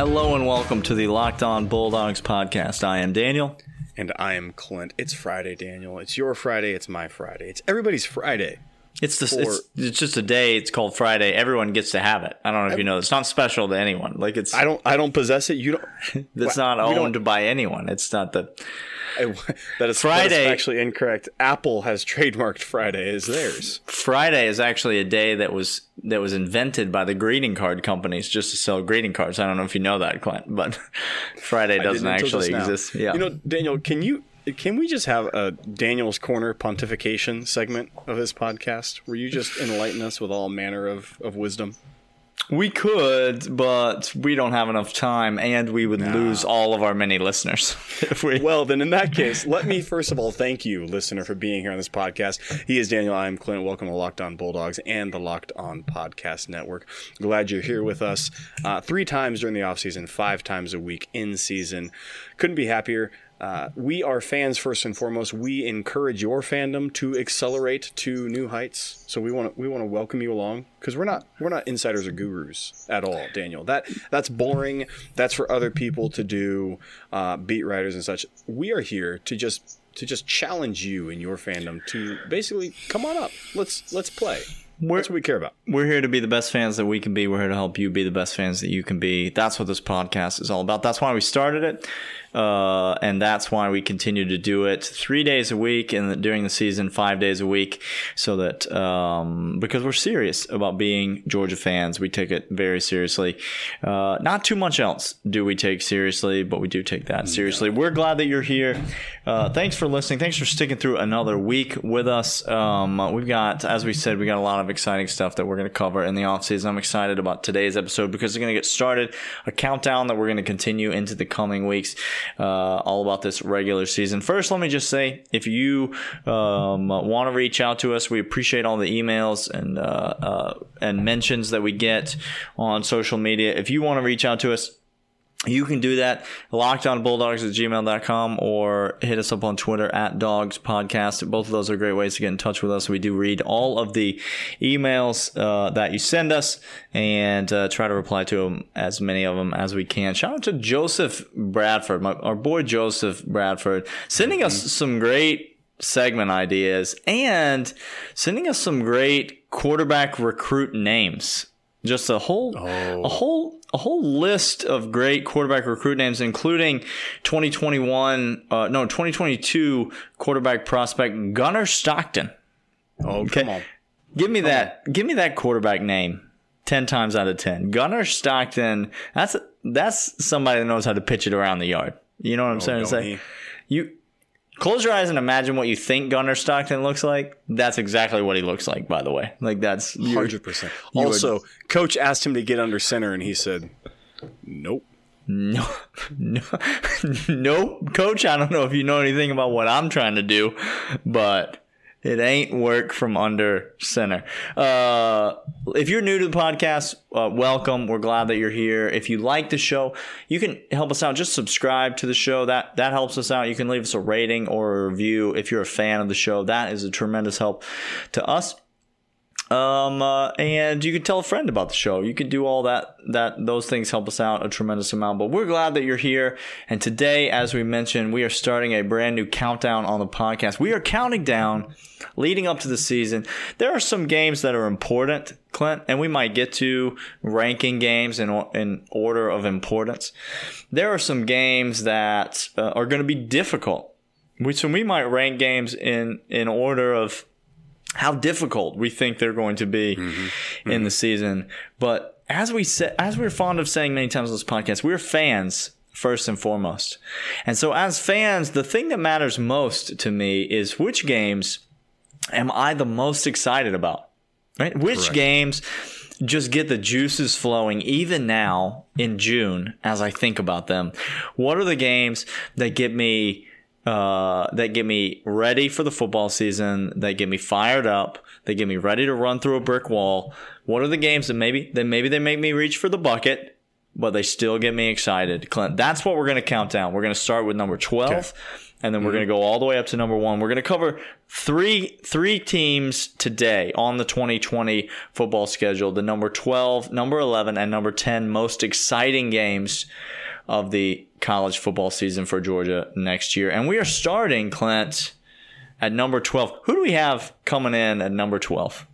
Hello and welcome to the Locked On Bulldogs podcast. I am Daniel. And I am Clint. It's Friday, Daniel. It's your Friday. It's my Friday. It's everybody's Friday. It's the it's, it's just a day. It's called Friday. Everyone gets to have it. I don't know if you know. It's not special to anyone. Like it's. I don't. I don't possess it. You don't. it's not owned by anyone. It's not the. that is Friday. That is actually incorrect. Apple has trademarked Friday as theirs. Friday is actually a day that was that was invented by the greeting card companies just to sell greeting cards. I don't know if you know that, Clint, but Friday doesn't actually exist. Yeah. You know, Daniel, can you can we just have a Daniel's Corner pontification segment of this podcast where you just enlighten us with all manner of, of wisdom? We could, but we don't have enough time, and we would nah. lose all of our many listeners. if we... Well, then in that case, let me first of all thank you, listener, for being here on this podcast. He is Daniel. I'm Clint. Welcome to Locked On Bulldogs and the Locked On Podcast Network. Glad you're here with us uh, three times during the offseason, five times a week in season. Couldn't be happier. Uh, we are fans first and foremost. We encourage your fandom to accelerate to new heights. So we want to we want to welcome you along because we're not we're not insiders or gurus at all, Daniel. That that's boring. That's for other people to do, uh, beat writers and such. We are here to just to just challenge you and your fandom to basically come on up. Let's let's play. We're, That's what we care about. We're here to be the best fans that we can be. We're here to help you be the best fans that you can be. That's what this podcast is all about. That's why we started it. Uh, and that's why we continue to do it three days a week and during the season, five days a week, so that um, because we're serious about being Georgia fans, we take it very seriously. Uh, not too much else do we take seriously, but we do take that seriously. We're glad that you're here. Uh, thanks for listening. Thanks for sticking through another week with us. Um, we've got, as we said, we got a lot of exciting stuff that we're going to cover in the offseason. I'm excited about today's episode because we're going to get started. A countdown that we're going to continue into the coming weeks uh, all about this regular season. First, let me just say if you um, want to reach out to us, we appreciate all the emails and uh, uh, and mentions that we get on social media. If you want to reach out to us, you can do that lockedonbulldogs at gmail.com or hit us up on Twitter at dogs podcast. Both of those are great ways to get in touch with us. We do read all of the emails uh, that you send us and uh, try to reply to them as many of them as we can. Shout out to Joseph Bradford, my, our boy Joseph Bradford, sending us mm-hmm. some great segment ideas and sending us some great quarterback recruit names. Just a whole, oh. a whole a whole list of great quarterback recruit names, including 2021, uh, no, 2022 quarterback prospect Gunnar Stockton. Oh, okay. come on. Give me come that. On. Give me that quarterback name. Ten times out of ten, Gunnar Stockton. That's that's somebody that knows how to pitch it around the yard. You know what I'm oh, saying? Say, you Close your eyes and imagine what you think Gunnar Stockton looks like. That's exactly what he looks like, by the way. Like that's hundred percent. Also, would, coach asked him to get under center, and he said, "Nope." No, no, no, coach. I don't know if you know anything about what I'm trying to do, but it ain't work from under center. Uh, if you're new to the podcast, uh, welcome. We're glad that you're here. If you like the show, you can help us out. Just subscribe to the show. That that helps us out. You can leave us a rating or a review if you're a fan of the show. That is a tremendous help to us. Um, uh, and you can tell a friend about the show. You can do all that. That those things help us out a tremendous amount. But we're glad that you're here. And today, as we mentioned, we are starting a brand new countdown on the podcast. We are counting down, leading up to the season. There are some games that are important, Clint, and we might get to ranking games in in order of importance. There are some games that uh, are going to be difficult. We, so we might rank games in in order of how difficult we think they're going to be mm-hmm. in mm-hmm. the season. But as we said, as we're fond of saying many times on this podcast, we're fans first and foremost. And so as fans, the thing that matters most to me is which games am I the most excited about? Right? Which Correct. games just get the juices flowing even now in June as I think about them? What are the games that get me uh, that get me ready for the football season, that get me fired up, that get me ready to run through a brick wall. What are the games that maybe that maybe they make me reach for the bucket, but they still get me excited. Clint, that's what we're to count down. We're to start with number 12 Okay. and then we're going to go all the way up to number 1. We're going to cover three three teams today on the 2020 football schedule. The number 12, number 11 and number 10 most exciting games of the college football season for Georgia next year. And we are starting Clint at number 12. Who do we have coming in at number 12?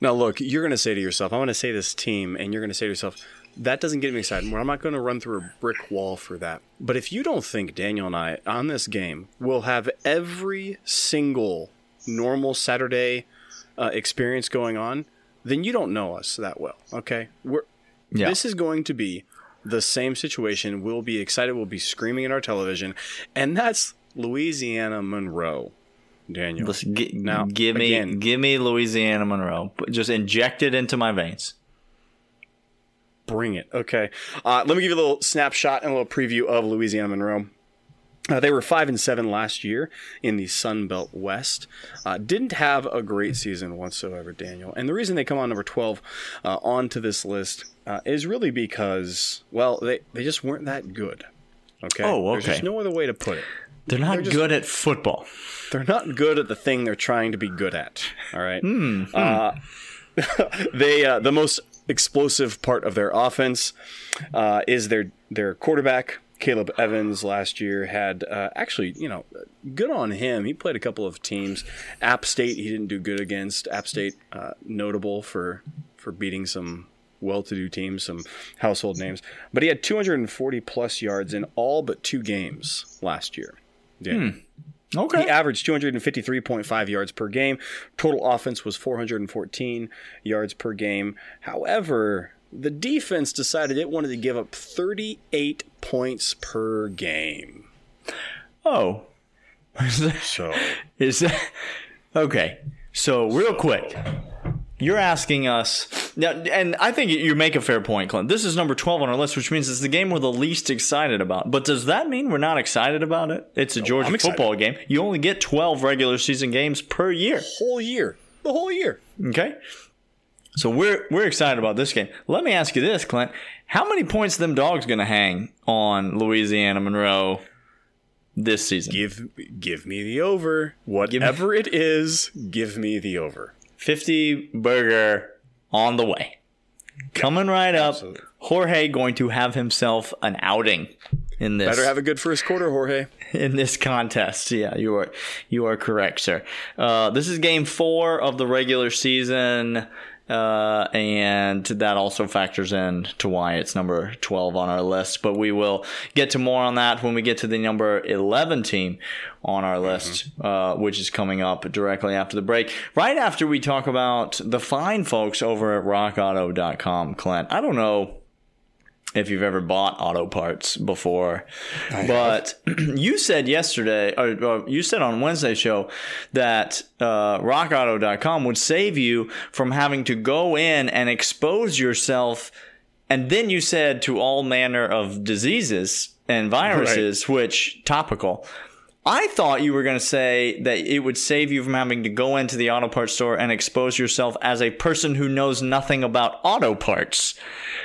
Now, look, you're going to say to yourself, I'm going to say this team, and you're going to say to yourself, that doesn't get me excited. I'm not going to run through a brick wall for that. But if you don't think Daniel and I on this game will have every single normal Saturday uh, experience going on, then you don't know us that well. Okay, we're Yeah. this is going to be the same situation. We'll be excited. We'll be screaming at our television, and that's Louisiana Monroe. Daniel, Listen, gi- Now, give me again- give me Louisiana Monroe. Just inject it into my veins. Bring it. Okay. Uh, let me give you a little snapshot and a little preview of Louisiana Monroe. Uh, they were five and seven last year in the Sun Belt West. Uh, didn't have a great season whatsoever, Daniel. And the reason they come on number twelve uh, onto this list uh, is really because, well, they they just weren't that good. Okay. Oh, There's just okay. no other way to put it. They're not just- good at football. They're not good at the thing they're trying to be good at. All right. Uh, they uh, the most explosive part of their offense uh, is their their quarterback. Caleb Evans last year had uh, actually, you know, good on him. He played a couple of teams. App State, he didn't do good against. App State, uh, notable for for beating some well-to-do teams, some household names. But he had 240 plus yards in all but two games last year. Yeah. He Okay. He averaged 253.5 yards per game. Total offense was 414 yards per game. However, the defense decided it wanted to give up 38 points per game. Oh. So, Is that okay? So real quick, you're asking us now, and I think you make a fair point, Clint. This is number twelve on our list, which means it's the game we're the least excited about. But does that mean we're not excited about it? It's a Georgia football game. You only get twelve regular season games per year. whole year. The whole year. Okay. So we're we're excited about this game. Let me ask you this, Clint. How many points them dogs gonna hang on Louisiana Monroe this season? Give give me the over. Whatever it is, give me the over. 50 burger on the way. Coming right up. Absolutely. Jorge going to have himself an outing in this Better have a good first quarter, Jorge. in this contest. Yeah, you are you are correct, sir. Uh, this is game four of the regular season. Uh, and that also factors in to why it's number 12 on our list. But we will get to more on that when we get to the number 11 team on our list, uh, which is coming up directly after the break. Right after we talk about the fine folks over at rockauto.com, Clint. I don't know if you've ever bought auto parts before. But you said yesterday, or, or you said on Wednesday show that uh, RockAuto.com would save you from having to go in and expose yourself. And then you said to all manner of diseases and viruses, which topical. I thought you were going to say that it would save you from having to go into the auto parts store and expose yourself as a person who knows nothing about auto parts.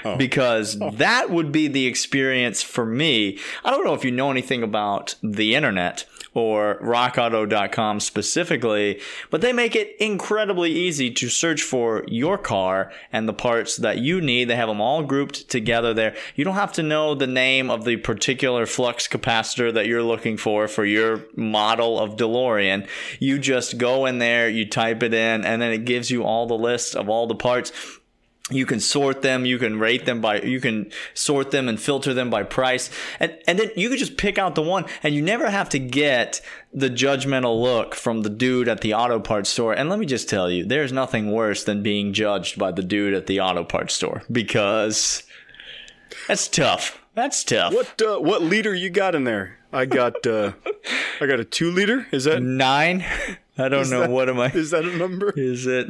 Oh. Because oh. that would be the experience for me. I don't know if you know anything about the internet or rockauto.com specifically, but they make it incredibly easy to search for your car and the parts that you need. They have them all grouped together there. You don't have to know the name of the particular flux capacitor that you're looking for for your model of DeLorean. You just go in there, you type it in, and then it gives you all the list of all the parts you can sort them you can rate them by you can sort them and filter them by price and and then you can just pick out the one and you never have to get the judgmental look from the dude at the auto parts store and let me just tell you there's nothing worse than being judged by the dude at the auto parts store because that's tough that's tough What uh, what liter you got in there? I got uh, I got a two liter. Is that nine i don't know that- what am i is that a number? is it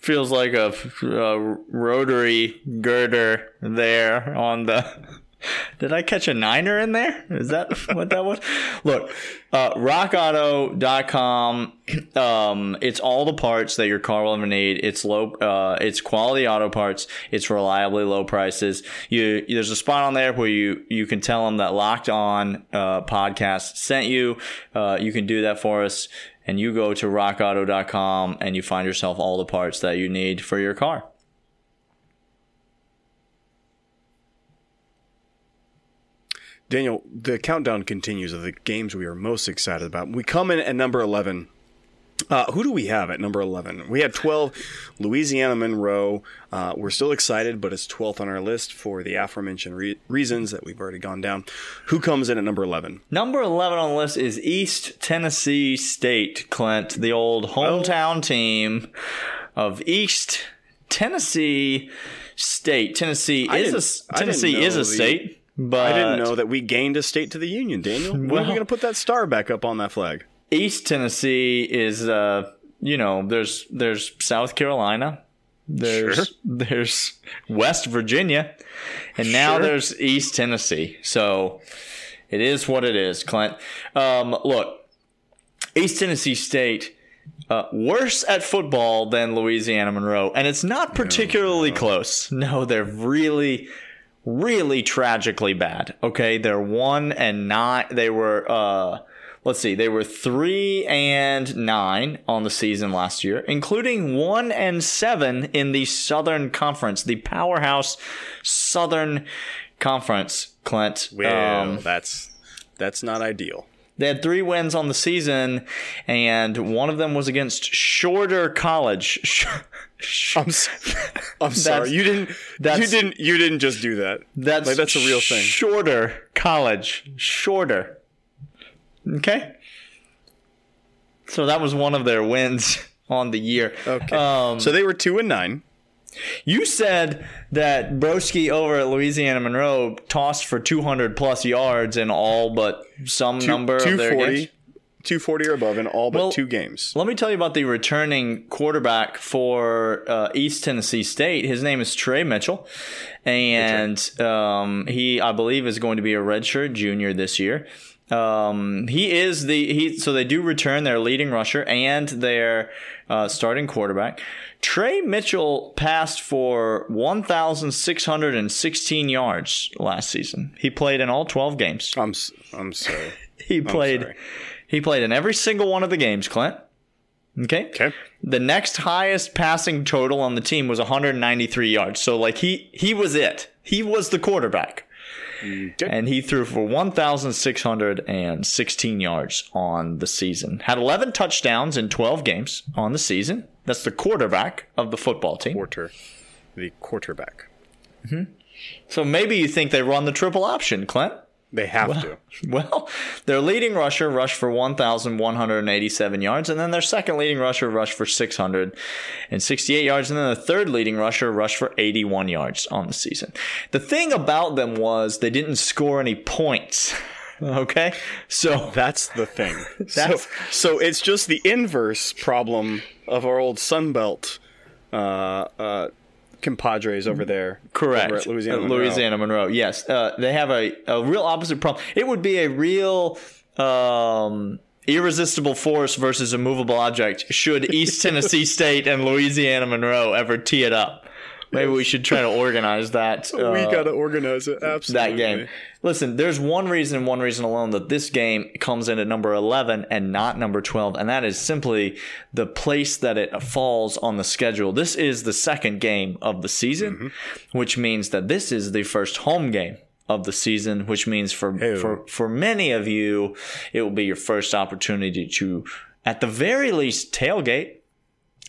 feels like a, a rotary girder there on the Did I catch a niner in there? Is that what that was? Look, uh, rockauto.com. Um, it's all the parts that your car will ever need. It's low, uh, it's quality auto parts. It's reliably low prices. You, there's a spot on there where you, you can tell them that Locked On, uh, podcast sent you. Uh, you can do that for us and you go to rockauto.com and you find yourself all the parts that you need for your car. Daniel, the countdown continues of the games we are most excited about. We come in at number 11. Uh, who do we have at number 11? We have 12, Louisiana Monroe. Uh, we're still excited, but it's 12th on our list for the aforementioned re- reasons that we've already gone down. Who comes in at number 11? Number 11 on the list is East Tennessee State, Clint, the old hometown team of East Tennessee State. Tennessee I is a Tennessee is a the- state, but I didn't know that we gained a state to the Union, Daniel. When are Well- we going to put that star back up on that flag? East Tennessee is uh you know there's there's South Carolina there's Sure. there's West Virginia and now Sure. there's East Tennessee so it is what it is Clint um look East Tennessee State uh, worse at football than Louisiana Monroe and it's not particularly close no they're really really tragically bad. Okay, they're one and nine. They were uh, let's see, they were three and nine on the season last year, including one and seven in the Southern Conference, the powerhouse Southern Conference. Clint, Well, Um, that's that's not ideal. they had three wins on the season, and one of them was against Shorter College. Sh- I'm, s- I'm sorry. You didn't. You didn't. You didn't just do that. That's Like, that's a real thing. Shorter college, shorter. Okay. So that was one of their wins on the year. Okay. Um, so they were two and nine. you said that Broski over at Louisiana Monroe tossed for 200 plus yards in all but some number of their games. 240 or above in all but Well, two games. Let me tell you about the returning quarterback for uh, East Tennessee State. His name is Trey Mitchell, and um, he, I believe, is going to be a redshirt junior this year. Um, he is the he. So they do return their leading rusher and their uh, starting quarterback. Trey Mitchell passed for 1,616 yards last season. He played in all 12 games. I'm I'm sorry. He played. sorry. He played in every single one of the games, Clint. Okay. Okay. The next highest passing total on the team was 193 yards. So like he he was it. He was the quarterback. Okay. And he threw for 1,616 yards on the season. Had 11 touchdowns in 12 games on the season. That's the quarterback of the football team. Quarter, the quarterback. Mm-hmm. So maybe you think they run the triple option, Clint. They have to. Well, their leading rusher rushed for 1,187 yards, and then their second leading rusher rushed for 668 yards, and then the third leading rusher rushed for 81 yards on the season. The thing about them was they didn't score any points. Okay? So That's the thing. That's- so, so it's just the inverse problem of our old Sunbelt uh, uh, compadres over there. Correct. Over at Louisiana. Uh, Monroe. Louisiana Monroe. Yes. Uh, they have a, a real opposite problem. It would be a real um, irresistible force versus a movable object should East Tennessee State and Louisiana Monroe ever tee it up. Maybe we should try to organize that. we uh, got to organize it. Absolutely. that game. Listen, there's one reason and one reason alone that this game comes in at number 11 and not number 12, and that is simply the place that it falls on the schedule. This is the second game of the season, which means that this is the first home game of the season, which means for Hey. for for many of you, it will be your first opportunity to, at the very least, tailgate,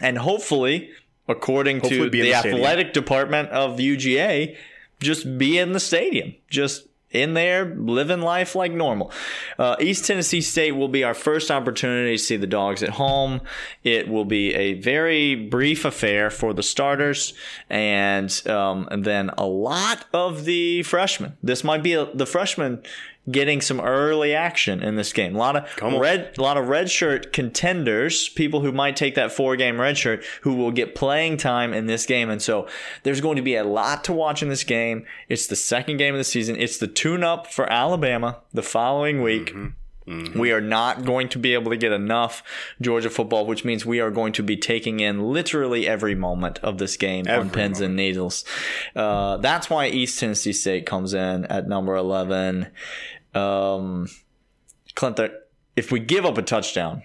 and hopefully, according Hopefully to the the athletic department of UGA, just be in the stadium, just in there, living life like normal. Uh, East Tennessee State will be our first opportunity to see the dogs at home. It will be a very brief affair for the starters, and, um, and then a lot of the freshmen. This might be a, the freshman getting some early action in this game. A lot of Come red, a lot of red shirt contenders, people who might take that four game red shirt, who will get playing time in this game. And so there's going to be a lot to watch in this game. It's the second game of the season. It's the tune up for Alabama the following week. Mm-hmm. We are not going to be able to get enough Georgia football, which means we are going to be taking in literally every moment of this game on Every pins and needles. Uh, that's why East Tennessee State comes in at number 11. Um, Clint, if we give up a touchdown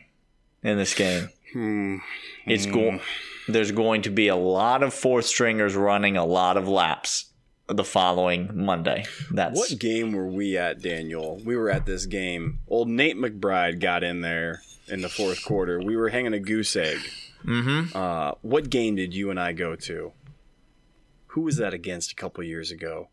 in this game, it's going. There's going to be a lot of fourth stringers running a lot of laps the following Monday. That's What game were we at, Daniel? We were at this game. Old Nate McBride got in there in the fourth quarter. We were hanging a goose egg. Mm-hmm. Uh, what game did you and I go to? Who was that against a couple years ago?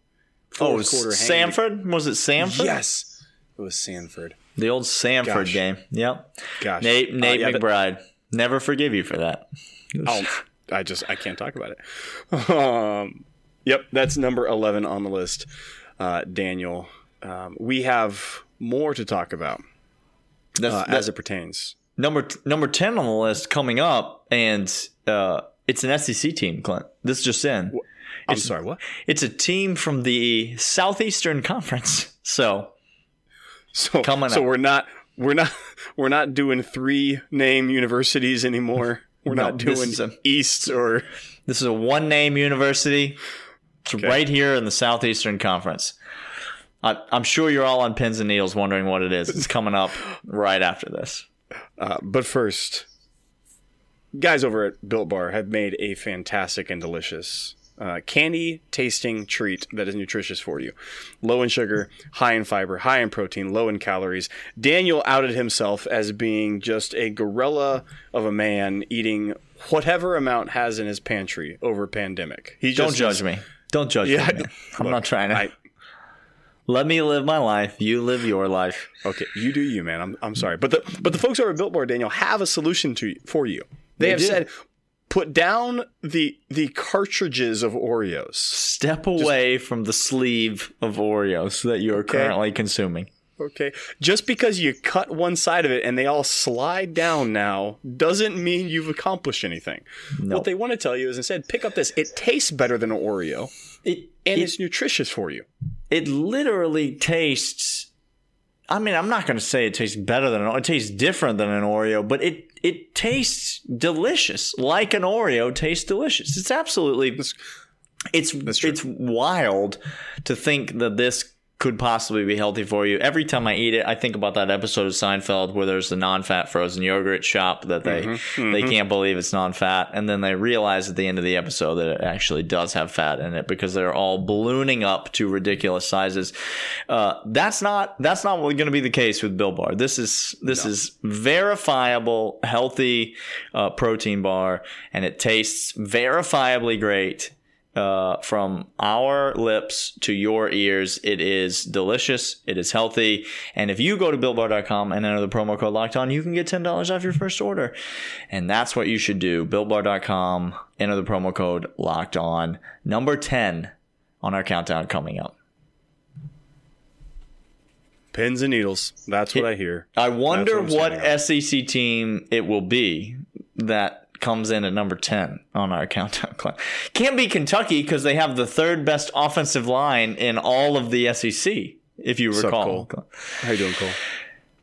oh, Fourth hanging- Samford was it Samford? Yes, it was Samford. The old Samford Gosh. game. Yep. Gosh, Nate Uh, Nate yeah, that- McBride. Never forgive you for that. I'll, I just I can't talk about it. Um, yep, that's number eleven on the list, uh, Daniel. Um, we have more to talk about That's, uh, that's as it pertains. number number ten on the list coming up, and uh, it's an SEC team. Clint, this just in. I'm sorry, what? It's a team from the Southeastern Conference. So So Coming so up. we're not we're not we're not doing three name universities anymore. We're No, not doing a- East or this is a one name university. It's right here in the Southeastern Conference. I, I'm sure you're all on pins and needles wondering what it is. It's coming up right after this. Uh, but first, guys over at Built Bar have made a fantastic and delicious uh, candy tasting treat that is nutritious for you. Low in sugar, high in fiber, high in protein, low in calories. Daniel outed himself as being just a gorilla of a man eating whatever amount has in his pantry over pandemic. He Don't judge me. Don't judge Yeah, me. I'm look, not trying to. I, Let me live my life. You live your life. Okay, you do you, man. I'm, I'm sorry, but the but the folks over at Built Bar, Daniel, have a solution to for you. They, They have do. said, put down the the cartridges of Oreos. Step away from the sleeve of Oreos that you are currently consuming. Okay, just because you cut one side of it and they all slide down now doesn't mean you've accomplished anything. No. What they want to tell you is instead, pick up this. It tastes better than an Oreo, It, and it, it's nutritious for you. it literally tastes. I mean, I'm not going to say it tastes better than an. Oreo, it tastes different than an Oreo, but it it tastes delicious, like an Oreo tastes delicious. It's absolutely. It's it's wild to think that this could possibly be healthy for you. Every time I eat it, I think about that episode of Seinfeld where there's the non-fat frozen yogurt shop that they Mm-hmm, they can't believe it's non-fat, and then they realize at the end of the episode that it actually does have fat in it because they're all ballooning up to ridiculous sizes. Uh, that's not that's not going to be the case with Built Bar. This is this is verifiable healthy uh, protein bar, and it tastes verifiably great uh, from our lips to your ears. It is delicious. It is healthy. And if you go to builtbar.com and enter the promo code locked on, you can get $10 off your first order. And that's what you should do. Builtbar.com, enter the promo code locked on. Number 10 on our countdown coming up. Pins and needles. That's what I hear. I wonder what what, SEC team it will be that comes in at number 10 on our countdown. clock. Can't be Kentucky because they have the third best offensive line in all of the SEC, if you recall. How you doing,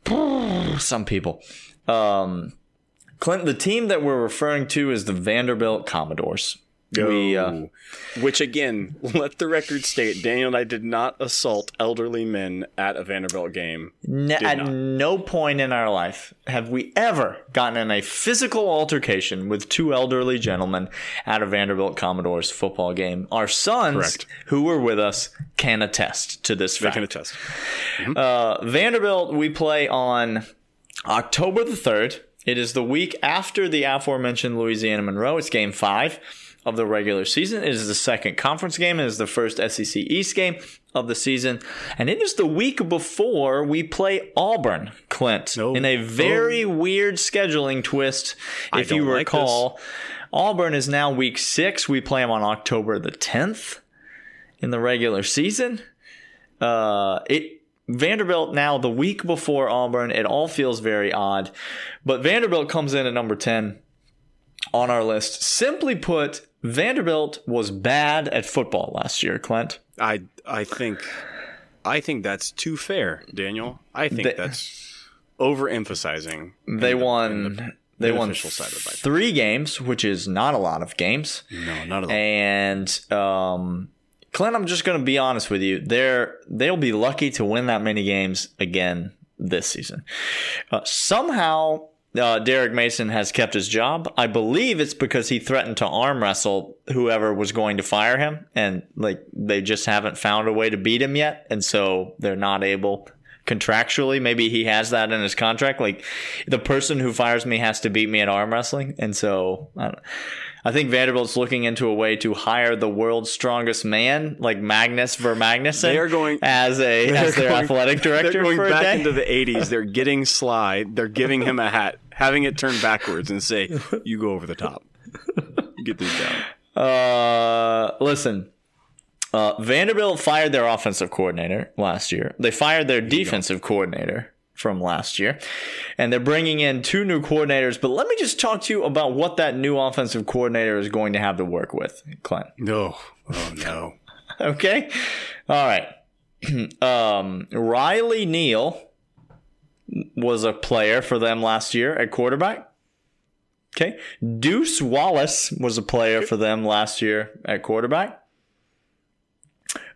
Cole? Some people. Um, Clint, the team that we're referring to is the Vanderbilt Commodores. We, uh, Which again, let the record state, Daniel and I did not assault elderly men at a Vanderbilt game. N- at not. no point in our life have we ever gotten in a physical altercation with two elderly gentlemen at a Vanderbilt Commodores football game. Our sons, Correct. who were with us, can attest to this fact. They can attest. Uh, Vanderbilt, we play on October the 3rd. It is the week after the aforementioned Louisiana Monroe. It's game five of the regular season. It is the second conference game. It is the first SEC East game of the season. And it is the week before we play Auburn, Clint, No. in a very weird scheduling twist. If you don't like recall, Auburn is now week six. We play them on October the 10th in the regular season. Uh, it Vanderbilt now the week before Auburn. It all feels very odd, but Vanderbilt comes in at number ten on our list. Simply put, Vanderbilt was bad at football last year. Clint, I I think I think that's too fair, Daniel. I think They- that's overemphasizing. they the- won. the they won beneficial side of the bike. three games, which is not a lot of games. No, not at all. And um, Clint, I'm just going to be honest with you. They're they'll be lucky to win that many games again this season. Uh, somehow, uh, Derek Mason has kept his job. I believe it's because he threatened to arm wrestle whoever was going to fire him, and like they just haven't found a way to beat him yet, and so they're not able. Contractually, maybe he has that in his contract. Like the person who fires me has to beat me at arm wrestling, and so I don't, I think Vanderbilt's looking into a way to hire the world's strongest man, like Magnus Ver Magnusson, They are going- as a as their going- athletic director They're going for a back into the 80s. They're getting Sly. They're giving him a hat, having it turned backwards, and say, "You go over the top. Get these down." Uh, listen, uh, Vanderbilt fired their offensive coordinator last year. They fired their defensive coordinator from last year, and they're bringing in two new coordinators. But let me just talk to you about what that new offensive coordinator is going to have to work with, Clint. No, oh no. Okay. All right. um, Riley Neal was a player for them last year at quarterback. Okay. Deuce Wallace was a player for them last year at quarterback.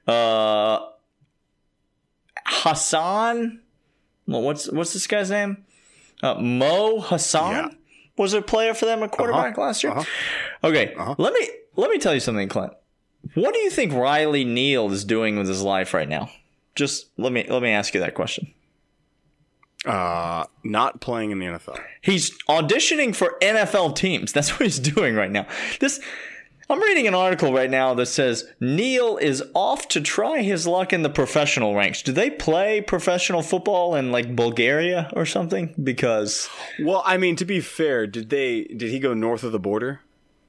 Uh, Hassan, what's what's this guy's name? Uh, Mo Hassan Yeah. was a player for them a quarterback last year. uh-huh. Okay, let me let me tell you something, Clint. What do you think Riley Neal is doing with his life right now? Just let me let me ask you that question. Uh, not playing in the NFL. He's auditioning for NFL teams. That's what he's doing right now. This I'm reading an article right now that says Neal is off to try his luck in the professional ranks. Do they play professional football in like Bulgaria or something? Because Well, I mean, to be fair, did they did he go north of the border?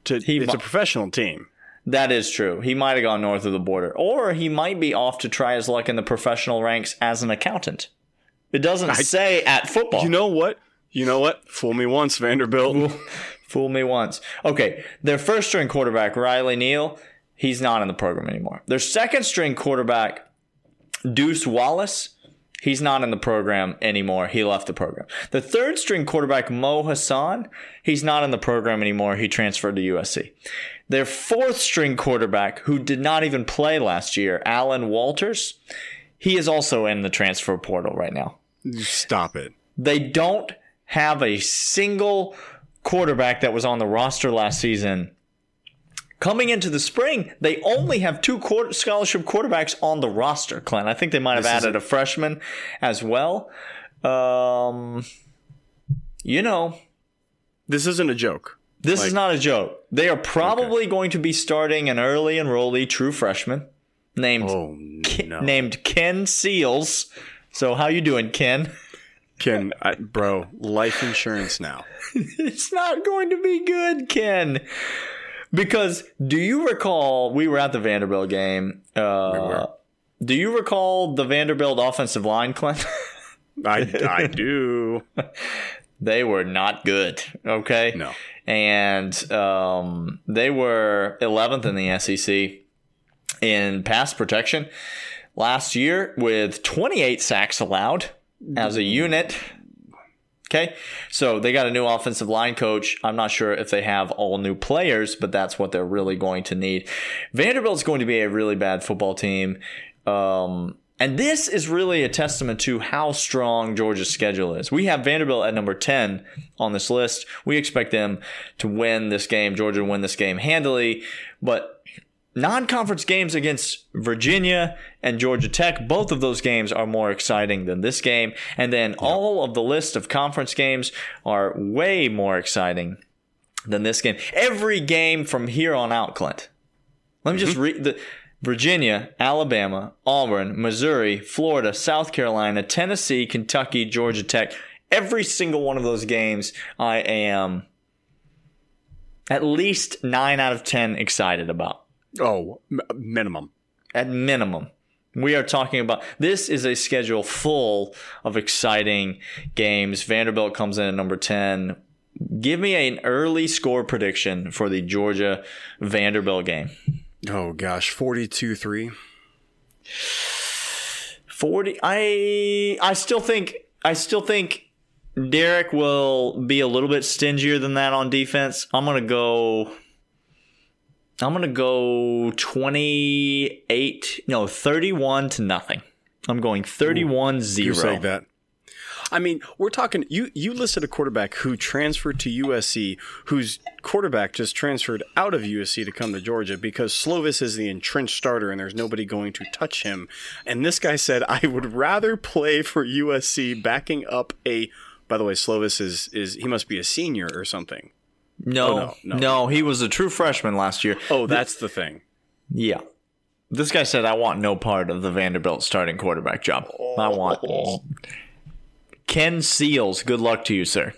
To He it's mu- a professional team. that is true. He might have gone north of the border. Or he might be off to try his luck in the professional ranks as an accountant. It doesn't say at football. You know what? You know what? Fool me once, Vanderbilt. Fool me once. Okay, their first string quarterback, Riley Neal, he's not in the program anymore. Their second string quarterback, Deuce Wallace, he's not in the program anymore. He left the program. The third string quarterback, Mo Hassan, he's not in the program anymore. He transferred to USC. Their fourth string quarterback, who did not even play last year, Alan Walters, he is also in the transfer portal right now. Stop it. They don't have a single quarterback that was on the roster last season. Coming into the spring, they only have two quarter- scholarship quarterbacks on the roster, Clint. I think they might have This added a freshman as well. Um, you know, This isn't a joke. this is not a joke. They are probably going to be starting an early enrollee true freshman named Oh no, named Ken Seals. So how you doing, Ken? Ken, I, bro, life insurance now. It's not going to be good, Ken. Because do you recall we were at the Vanderbilt game? Uh, were. Do you recall the Vanderbilt offensive line, Clint? I I do. they were not good. Okay. No. And um, they were 11th in the SEC in pass protection last year with 28 sacks allowed as a unit. Okay. So they got a new offensive line coach. I'm not sure if they have all new players, but that's what they're really going to need. Vanderbilt's going to be a really bad football team. Um, and this is really a testament to how strong Georgia's schedule is. We have Vanderbilt at number 10 on this list. We expect them to win this game, Georgia to win this game handily. But non conference games against Virginia and Georgia Tech, both of those games are more exciting than this game. And then all of the list of conference games are way more exciting than this game. Every game from here on out, Clint. Let me just mm-hmm. read the Virginia, Alabama, Auburn, Missouri, Florida, South Carolina, Tennessee, Kentucky, Georgia Tech. Every single one of those games, I am at least nine out of 10 excited about Oh, m- minimum. at minimum. We are talking about this is a schedule full of exciting games. Vanderbilt comes in at number 10. Give me an early score prediction for the Georgia Vanderbilt game. Oh gosh, 42-3. 40 I I still think I still think Derek will be a little bit stingier than that on defense. I'm going to go I'm going to go 28 no 31 to nothing. I'm going 31 0. You say that. I mean, we're talking. You you listed a quarterback who transferred to USC, whose quarterback just transferred out of USC to come to Georgia because Slovis is the entrenched starter and there's nobody going to touch him. And this guy said, "I would rather play for USC, backing up a." By the way, Slovis is is he must be a senior or something. No, Oh, no, no, no. he was a true freshman last year. Oh, that's the thing. Yeah. This guy said, I want no part of the Vanderbilt starting quarterback job. I want Ken Seals. Good luck to you, sir.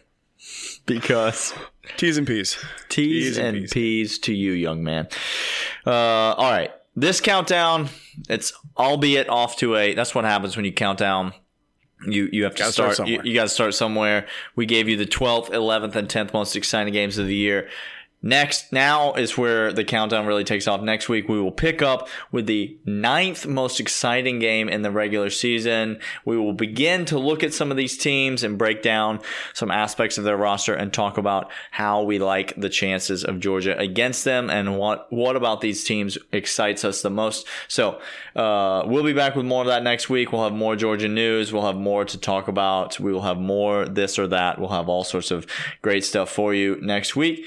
Because T's and P's. T's T's and and P's. P's to you, young man. Uh, all right. This countdown, it's albeit off to a. That's what happens when you count down. You you have to Gotta start start. you you got to start somewhere. We gave you the 12th, 11th, and 10th most exciting games of the year. Next, now is where the countdown really takes off. Next week, we will pick up with the ninth most exciting game in the regular season. We will begin to look at some of these teams and break down some aspects of their roster and talk about how we like the chances of Georgia against them and what, what about these teams excites us the most. So, uh, we'll be back with more of that next week. We'll have more Georgia news. We'll have more to talk about. We will have more this or that. We'll have all sorts of great stuff for you next week.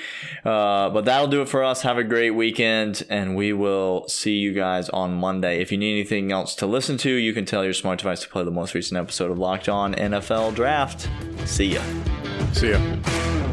Uh, but that'll do it for us. Have a great weekend, and we will see you guys on Monday. If you need anything else to listen to, you can tell your smart device to play the most recent episode of Locked On NFL Draft. See ya. See ya.